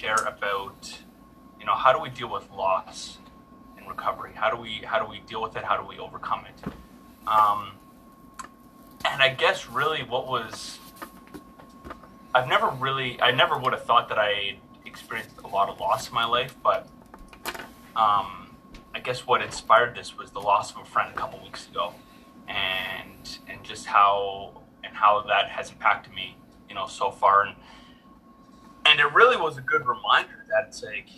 share about, you know, how do we deal with loss in recovery? How do we how do we deal with it? How do we overcome it? Um, and I guess really what was I've never really I never would have thought that I experienced a lot of loss in my life, but um, I guess what inspired this was the loss of a friend a couple weeks ago, and and just how and how that has impacted me, you know, so far, and and it really was a good reminder that it's like,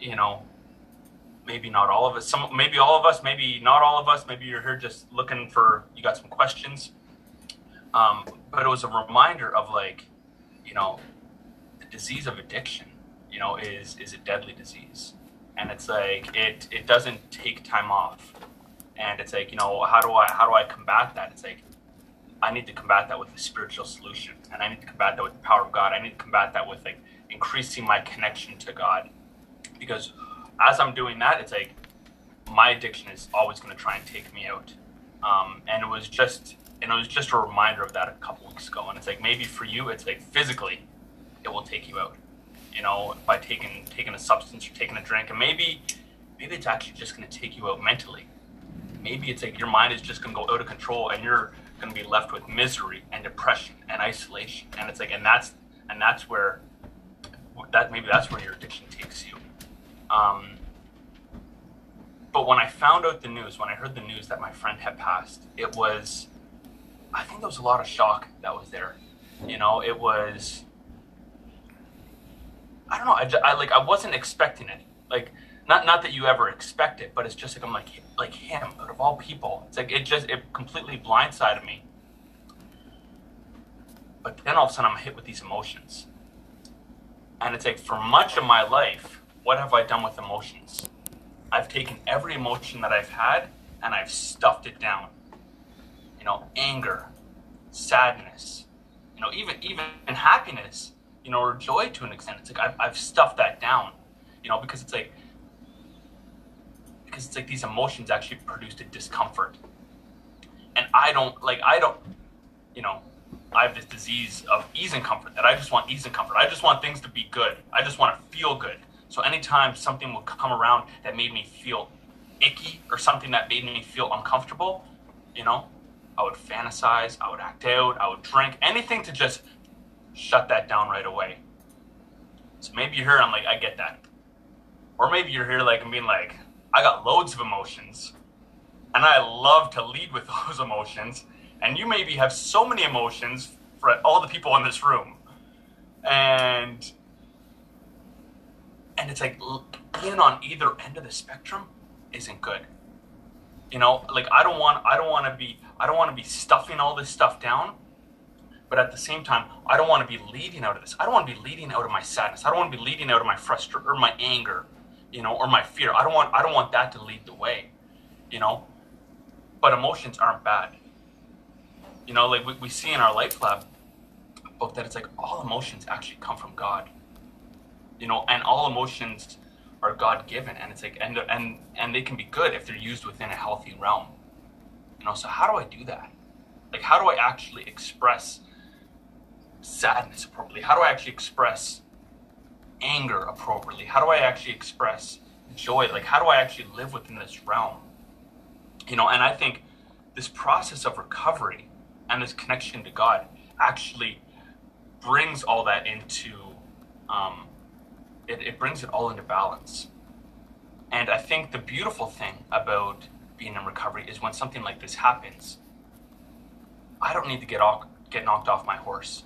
you know, maybe not all of us, some maybe all of us, maybe not all of us, maybe you're here just looking for you got some questions, um, but it was a reminder of like, you know, the disease of addiction, you know, is is a deadly disease. And it's like it it doesn't take time off. And it's like you know how do i how do i combat that? It's like i need to combat that with a spiritual solution and i need to combat that with the power of god. I need to combat that with like increasing my connection to god. Because as i'm doing that it's like my addiction is always going to try and take me out. Um, and it was just and it was just a reminder of that a couple weeks ago. And it's like maybe for you it's like physically it will take you out. You know, by taking taking a substance or taking a drink, and maybe maybe it's actually just going to take you out mentally. Maybe it's like your mind is just going to go out of control, and you're going to be left with misery and depression and isolation. And it's like, and that's and that's where that maybe that's where your addiction takes you. Um, but when I found out the news, when I heard the news that my friend had passed, it was, I think there was a lot of shock that was there. You know, it was I don't know. I, I like I wasn't expecting it. Like not not that you ever expect it, but it's just like I'm like like him out of all people. It's like it just it completely blindsided me. But then all of a sudden I'm hit with these emotions, and it's like for much of my life, what have I done with emotions? I've taken every emotion that I've had and I've stuffed it down. You know, anger, sadness, you know, even even happiness you know, or joy to an extent. It's like I've, I've stuffed that down, you know, because it's like because it's like these emotions actually produced a discomfort, and I don't like I don't, you know, I have this disease of ease and comfort that I just want ease and comfort. I just want things to be good. I just want to feel good. So anytime something would come around that made me feel icky or something that made me feel uncomfortable, you know, I would fantasize, I would act out, I would drink, anything to just shut that down right away. So maybe you're here, I'm like, I get that. Or maybe you're here like and being like, I got loads of emotions and I love to lead with those emotions. And you maybe have so many emotions for all the people in this room. And and it's like being on either end of the spectrum isn't good. You know, like I don't want I don't want to be I don't want to be stuffing all this stuff down but at the same time, I don't want to be leading out of this. I don't want to be leading out of my sadness. I don't want to be leading out of my frustration or my anger, you know, or my fear. I don't want I don't want that to lead the way, you know. But emotions aren't bad. You know, like we, we see in our Life Lab book that it's like all emotions actually come from God. You know, and all emotions are God given, and it's like and and and they can be good if they're used within a healthy realm. You know, so how do I do that? Like, how do I actually express sadness appropriately? How do I actually express anger appropriately? How do I actually express joy? Like, how do I actually live within this realm? You know, and I think this process of recovery and this connection to God actually brings all that into, um, it, it brings it all into balance. And I think the beautiful thing about being in recovery is when something like this happens, I don't need to get off, get knocked off my horse.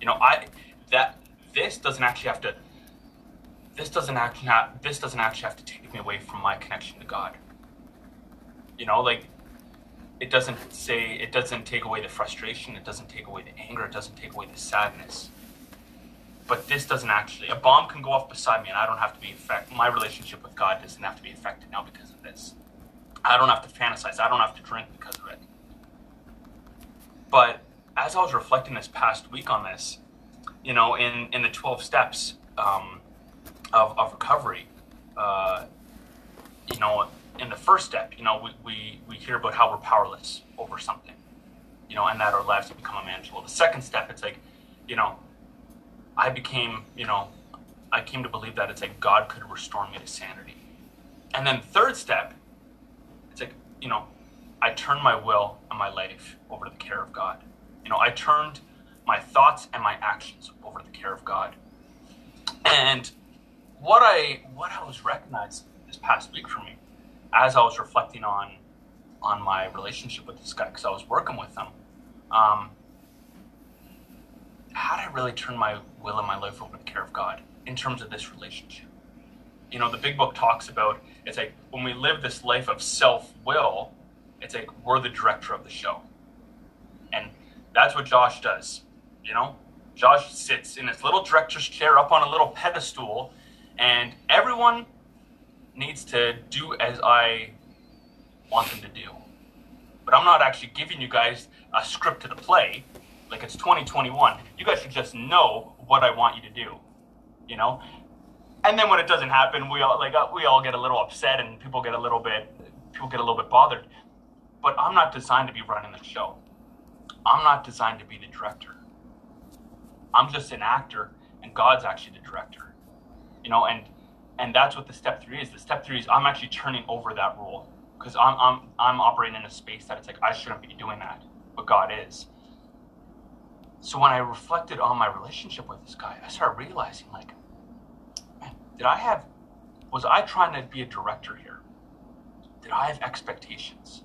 You know, I that this doesn't actually have to. This doesn't actually have, this doesn't actually have to take me away from my connection to God. You know, like it doesn't say it doesn't take away the frustration, it doesn't take away the anger, it doesn't take away the sadness. But this doesn't actually. A bomb can go off beside me, and I don't have to be affected. My relationship with God doesn't have to be affected now because of this. I don't have to fantasize. I don't have to drink because of it. But as I was reflecting this past week on this, you know, in, in the 12 steps um, of, of recovery, uh, you know, in the first step, you know, we, we, we hear about how we're powerless over something, you know, and that our lives have become unmanageable. The second step, it's like, you know, I became, you know, I came to believe that it's like God could restore me to sanity. And then third step, it's like, you know, I turned my will and my life over to the care of God. You know, I turned my thoughts and my actions over to the care of God. And what I what I was recognized this past week for me, as I was reflecting on on my relationship with this guy, because I was working with him, um, how did I really turn my will and my life over to the care of God in terms of this relationship? You know, the big book talks about it's like when we live this life of self will, it's like we're the director of the show. And that's what Josh does. You know, Josh sits in his little director's chair up on a little pedestal, and everyone needs to do as I want them to do. But I'm not actually giving you guys a script to the play. Like it's 2021. You guys should just know what I want you to do. You know? And then when it doesn't happen, we all like uh, we all get a little upset and people get a little bit people get a little bit bothered. But I'm not designed to be running the show. I'm not designed to be the director. I'm just an actor and God's actually the director. You know, and and that's what the step three is. The step three is I'm actually turning over that rule because I'm I'm I'm operating in a space that it's like I shouldn't be doing that, but God is. So when I reflected on my relationship with this guy, I started realizing like, man, did I have was I trying to be a director here? Did I have expectations?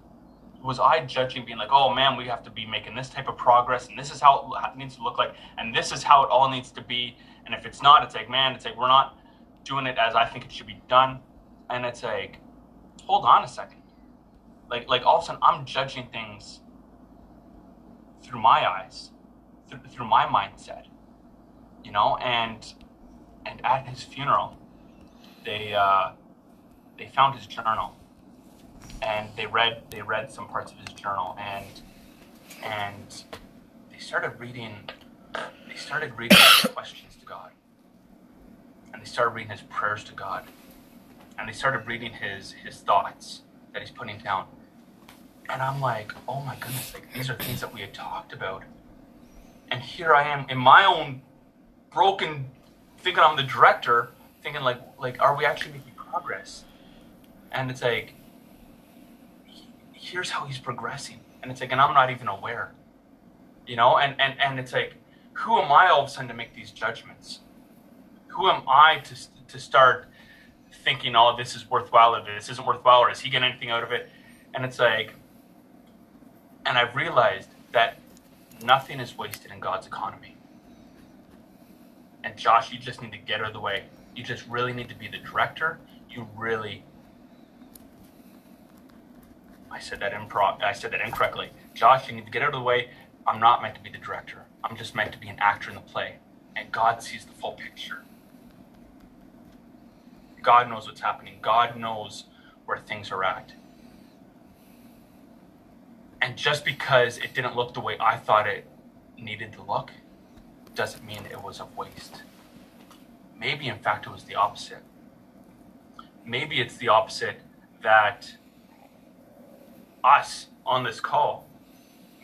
Was I judging, being like, oh man, we have to be making this type of progress, and this is how it needs to look like, and this is how it all needs to be, and if it's not, it's like, man, it's like we're not doing it as I think it should be done, and it's like, hold on a second, like like all of a sudden I'm judging things through my eyes th- through my mindset, you know, and and at his funeral, they uh, they found his journal, and they read they read some parts of his journal, and and they started reading they started reading questions to God, and they started reading his prayers to God, and they started reading his his thoughts that he's putting down. And I'm like, oh my goodness, like these are things that we had talked about and here I am in my own broken, thinking I'm the director, thinking like, like, are we actually making progress? And it's like, here's how he's progressing, and it's like, and I'm not even aware, you know, and and and it's like, who am I all of a sudden to make these judgments? Who am I to to start thinking, all of this is worthwhile, or this isn't worthwhile, or is he getting anything out of it? And it's like, and I've realized that Nothing is wasted in God's economy. And Josh, you just need to get out of the way. You just really need to be the director. You really I said that improv I said that incorrectly. Josh, you need to get out of the way. I'm not meant to be the director. I'm just meant to be an actor in the play. And God sees the full picture. God knows what's happening. God knows where things are at. And just because it didn't look the way I thought it needed to look, doesn't mean it was a waste. Maybe, in fact, it was the opposite. Maybe it's the opposite that us on this call,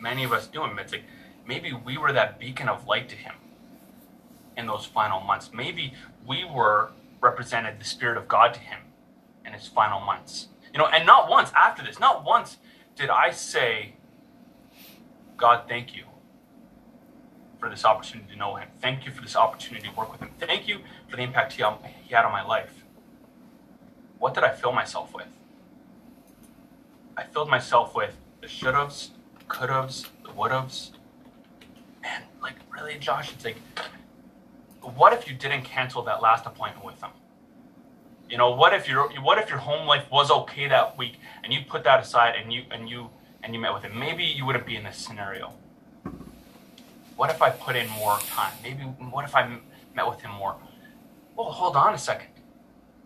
many of us do him. It's like maybe we were that beacon of light to him in those final months. Maybe we were represented the Spirit of God to him in his final months. You know, and not once after this, not once did I say, God, thank you for this opportunity to know Him? Thank you for this opportunity to work with Him. Thank you for the impact He, had on my life. What did I fill myself with? I filled myself with the should haves, could haves, the would haves. And, like, really, Josh, it's like, what if you didn't cancel that last appointment with them? You know, what if your what if your home life was okay that week and you put that aside and you and you and you met with him? Maybe you wouldn't be in this scenario. What if I put in more time? Maybe what if I met with him more? Oh, hold on a second.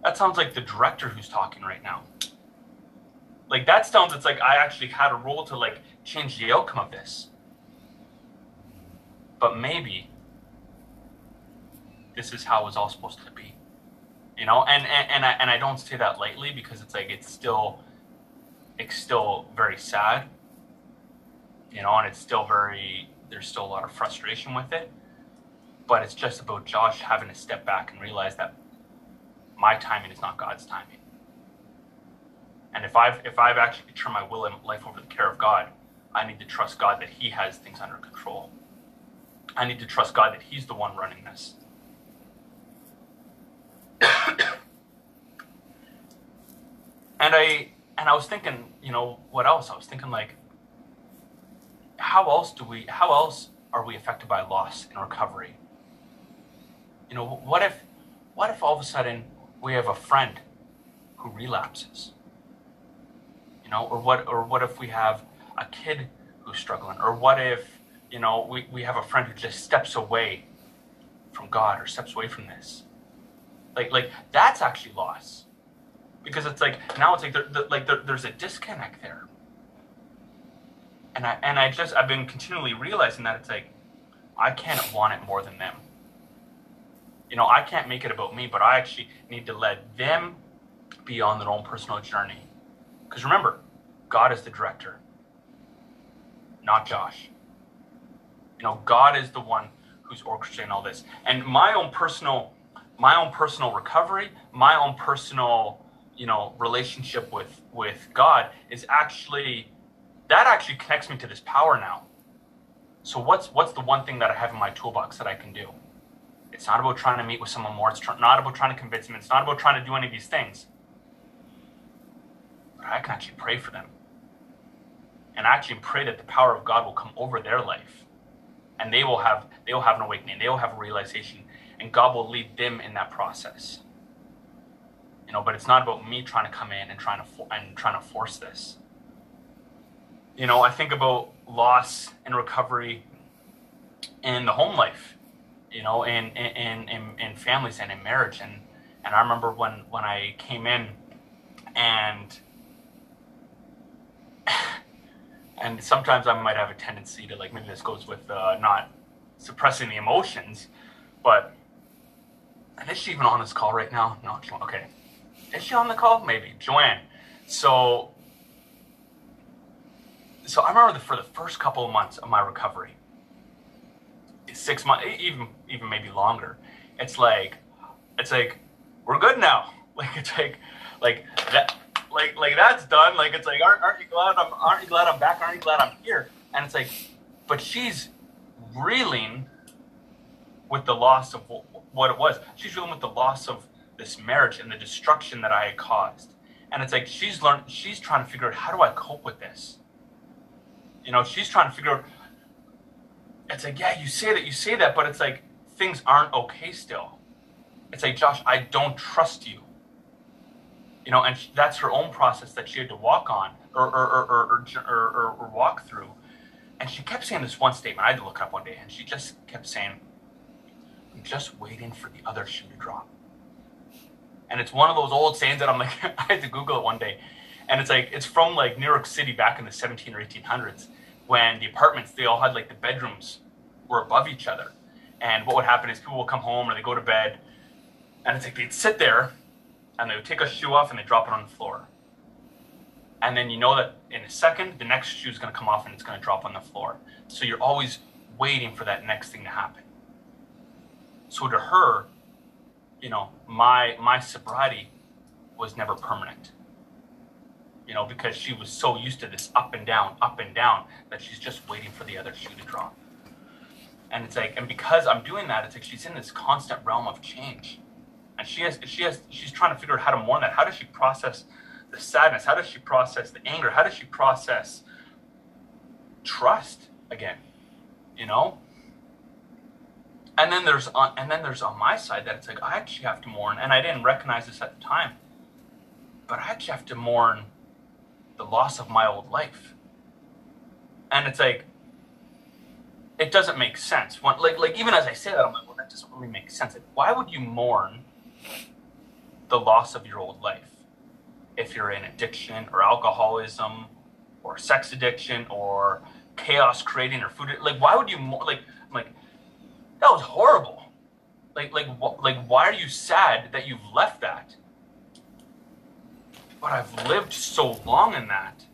That sounds like the director who's talking right now. Like that sounds it's like I actually had a role to like change the outcome of this. But maybe this is how it was all supposed to be you know and and, and I, and I don't say that lightly because it's like it's still it's still very sad you know and it's still very there's still a lot of frustration with it but it's just about Josh having to step back and realize that my timing is not God's timing. And if I've if I've actually turned my will and life over to the care of God, I need to trust God that He has things under control. I need to trust God that He's the one running this. and I and I was thinking, you know, what else? I was thinking like, how else do we? How else are we affected by loss and recovery? You know, what if, what if all of a sudden we have a friend who relapses? You know, or what, or what if we have a kid who's struggling, or what if, you know, we, we have a friend who just steps away from God or steps away from this? Like, like that's actually loss. Because it's like now it's like there, the, like there, there's a disconnect there. And i and i just i've been continually realizing that it's like i can't want it more than them. You know i can't make it about me but i actually need to let them be on their own personal journey. Because remember god is the director not josh. You know god is the one who's orchestrating all this. And my own personal my own personal recovery my own personal you know relationship with with god is actually that actually connects me to this power now. So what's what's the one thing that i have in my toolbox that i can do? It's not about trying to meet with someone more. It's tr- not about trying to convince them. It's not about trying to do any of these things. But i can actually pray for them. And actually pray that the power of god will come over their life. And they will have they will have an awakening. They will have a realization and god will lead them in that process. You know but it's not about me trying to come in and trying to and trying to force this. You know i think about loss and recovery in the home life you know in in in, in families and in marriage. And and i remember when when i came in and and sometimes i might have a tendency to like maybe this goes with uh, not suppressing the emotions but is she even on this call right now? No, okay. Is she on the call? Maybe. Joanne. So, so I remember the, for the first couple of months of my recovery, six months, even even maybe longer. It's like, it's like we're good now. Like it's like, like that, like like that's done. Like it's like, aren't, aren't you glad I'm aren't you glad I'm back? Aren't you glad I'm here? And it's like, but she's reeling with the loss of what it was. She's dealing with the loss of this marriage and the destruction that I had caused. And it's like she's learned she's trying to figure out how do I cope with this? You know, she's trying to figure out it's like, yeah, you say that, you say that, but it's like things aren't okay still. It's like, Josh, I don't trust you. You know, and that's her own process that she had to walk on or or, or, or, or, walk through. And she kept saying this one statement. I had to look up one day, and she just kept saying, just waiting for the other shoe to drop. And it's one of those old sayings that I'm like, I had to Google it one day. And it's like, it's from like New York City back in the 17 or 1800s when the apartments, they all had like the bedrooms were above each other. And what would happen is people would come home or they go to bed and it's like they'd sit there and they would take a shoe off and they drop it on the floor. And then you know that in a second, the next shoe is going to come off and it's going to drop on the floor. So you're always waiting for that next thing to happen. So to her, you know, my my sobriety was never permanent. You know, because she was so used to this up and down, up and down, that she's just waiting for the other shoe to drop. And it's like, and because I'm doing that, it's like she's in this constant realm of change. And she has she has she's trying to figure out how to mourn that. How does she process the sadness? How does she process the anger? How does she process trust again? You know? And then there's on and then there's on my side that it's like I actually have to mourn, and I didn't recognize this at the time, but I actually have to mourn the loss of my old life. And it's like it doesn't make sense. When, like like even as I say that, I'm like, well, that doesn't really make sense. Like, why would you mourn the loss of your old life if you're in addiction or alcoholism or sex addiction or chaos creating or food? Like, why would you mourn? Like, I'm like that was horrible. Like, like, like, why are you sad that you've left that? But I've lived so long in that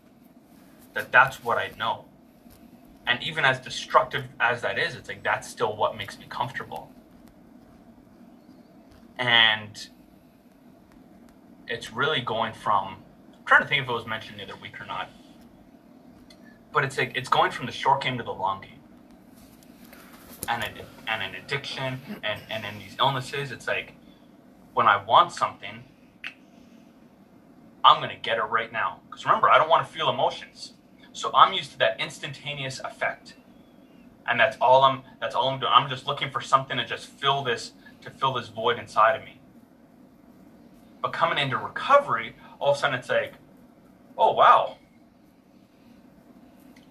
that that's what I know. And even as destructive as that is, it's like that's still what makes me comfortable. and it's really going from. I'm trying to think if it was mentioned the other week or not, but it's like it's going from the short game to the long game, and an, and an addiction, and and these illnesses, it's like when I want something, I'm gonna get it right now. Because remember, I don't want to feel emotions, so I'm used to that instantaneous effect, and that's all I'm. That's all I'm doing. I'm just looking for something to just fill this to fill this void inside of me. But coming into recovery, all of a sudden it's like, oh wow.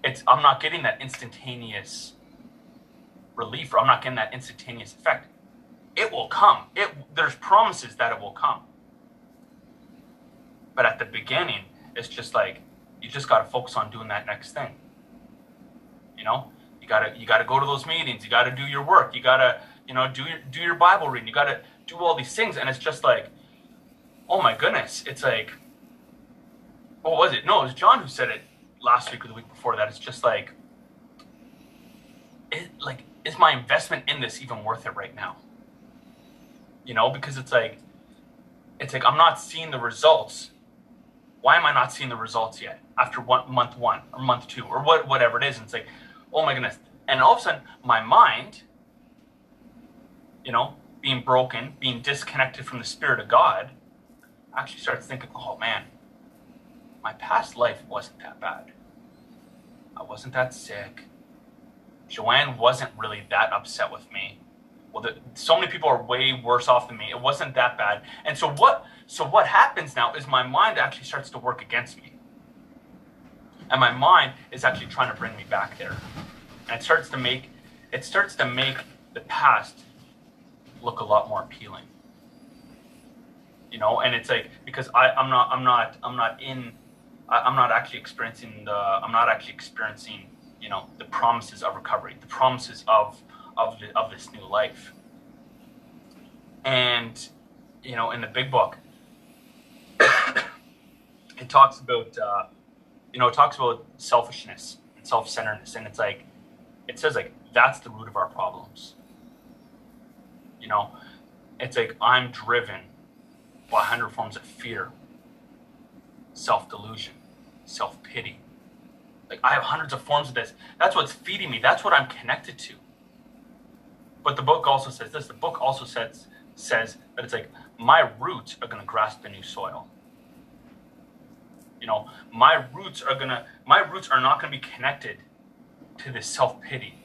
It's I'm not getting that instantaneous relief, or I'm not getting that instantaneous effect. It will come. It there's promises that it will come. But at the beginning, it's just like you just got to focus on doing that next thing. You know, you gotta you gotta go to those meetings. You gotta do your work. You gotta you know do your do your Bible reading. You gotta do all these things, and it's just like, oh my goodness, it's like, what was it? No, it was John who said it last week or the week before that. It's just like, it like is my investment in this even worth it right now? You know, because it's like, it's like I'm not seeing the results why am I not seeing the results yet after one month one or month two or what whatever it is? And it's like, oh my goodness. And all of a sudden my mind, you know, being broken, being disconnected from the spirit of God, actually starts thinking, oh man, my past life wasn't that bad. I wasn't that sick. Joanne wasn't really that upset with me. Well, the, so many people are way worse off than me. It wasn't that bad. And so what so what happens now is my mind actually starts to work against me. And my mind is actually trying to bring me back there. And it starts to make it starts to make the past look a lot more appealing. You know, and it's like because I, I'm not I'm not I'm not in I, am not actually experiencing the I'm not actually experiencing, you know, the promises of recovery, the promises of of the, of this new life. And you know, in the big book, it talks about uh, you know it talks about selfishness and self-centeredness and it's like it says like that's the root of our problems you know it's like i'm driven by a 100 forms of fear self-delusion self-pity like i have hundreds of forms of this. That's what's feeding me. That's what i'm connected to. But the book also says this. The book also says says that it's like my roots are going to grasp the new soil. You know my roots are gonna my roots are not gonna be connected to this self-pity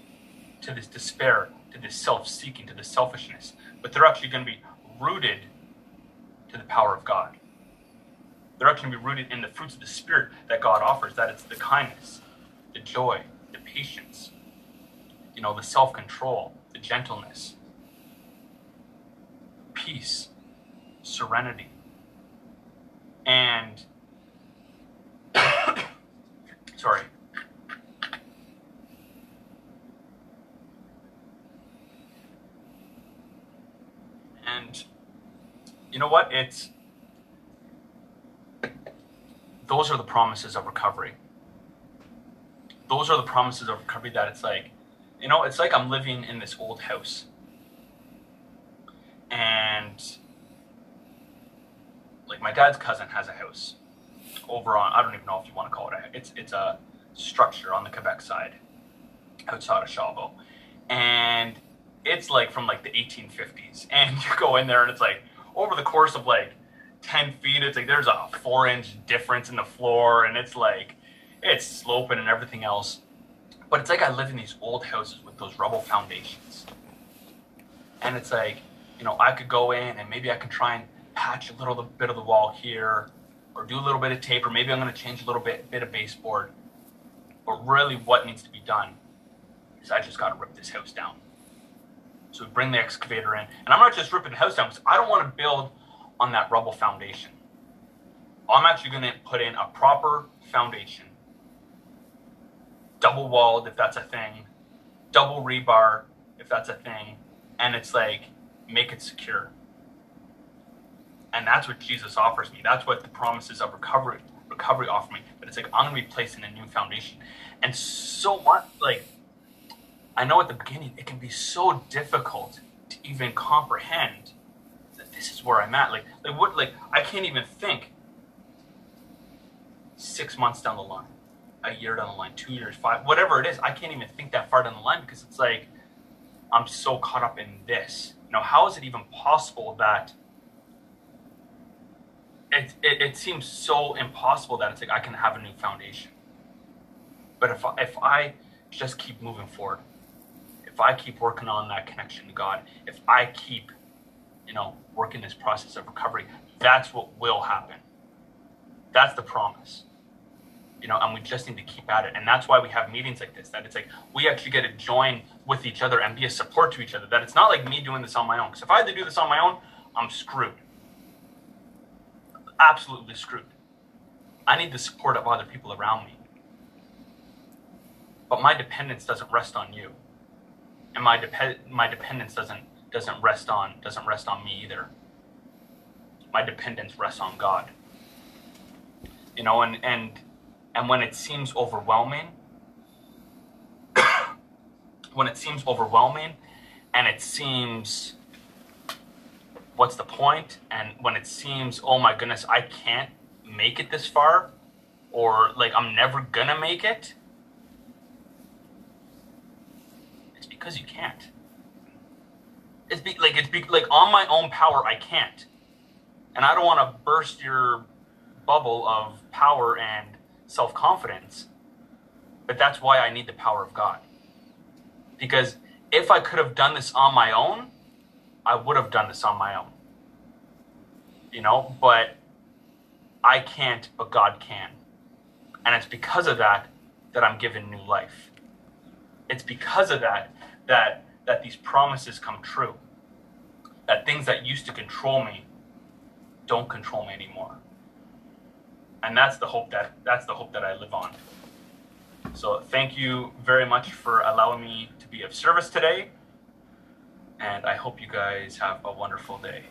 to this despair to this self-seeking to this selfishness but they're actually going to be rooted to the power of god they're actually going to be rooted in the fruits of the spirit that god offers that it's the kindness the joy the patience you know the self-control the gentleness peace serenity and Sorry. And you know what? It's those are the promises of recovery. Those are the promises of recovery that it's like, you know, it's like I'm living in this old house. And like my dad's cousin has a house over on I don't even know if you want to call it a it's it's a structure on the Quebec side outside of Shawville. And it's like from like the 1850s. And you go in there and it's like over the course of like 10 feet, it's like there's a four inch difference in the floor and it's like it's sloping and everything else. But it's like I live in these old houses with those rubble foundations. And it's like, you know, I could go in and maybe I can try and patch a little bit of the wall here or do a little bit of tape, or maybe I'm going to change a little bit, bit of baseboard. But really, what needs to be done is I just got to rip this house down. So we bring the excavator in, and I'm not just ripping the house down because I don't want to build on that rubble foundation. I'm actually going to put in a proper foundation, double walled if that's a thing, double rebar if that's a thing, and it's like make it secure. And that's what Jesus offers me. That's what the promises of recovery recovery offer me. But it's like I'm gonna be placed in a new foundation. And so much like I know at the beginning it can be so difficult to even comprehend this is where I'm at. Like, like what? Like, I can't even think six months down the line, a year down the line, two years, five, whatever it is. I can't even think that far down the line because it's like I'm so caught up in this. You know, how is it even possible that? It, it, it seems so impossible that it's like I can have a new foundation. But if I, if I just keep moving forward, if I keep working on that connection to God, if I keep, you know, work in this process of recovery, that's what will happen. That's the promise. You know, and we just need to keep at it. And that's why we have meetings like this, that it's like we actually get to join with each other and be a support to each other. That it's not like me doing this on my own. Because if I had to do this on my own, I'm screwed. Absolutely screwed. I need the support of other people around me. But my dependence doesn't rest on you. And my dep- my dependence doesn't doesn't rest on doesn't rest on me either. My dependence rests on God. You know, and and and when it seems overwhelming, when it seems overwhelming and it seems what's the point and when it seems oh my goodness I can't make it this far or like I'm never gonna make it it's because you can't it's be, like it's be, like on my own power I can't, and I don't want to burst your bubble of power and self confidence. But that's why I need the power of God. Because if I could have done this on my own, I would have done this on my own. You know, but I can't, but God can. And it's because of that that I'm given new life. It's because of that that that these promises come true. That things that used to control me don't control me anymore. And that's the hope that that's the hope that I live on. So thank you very much for allowing me to be of service today. And I hope you guys have a wonderful day.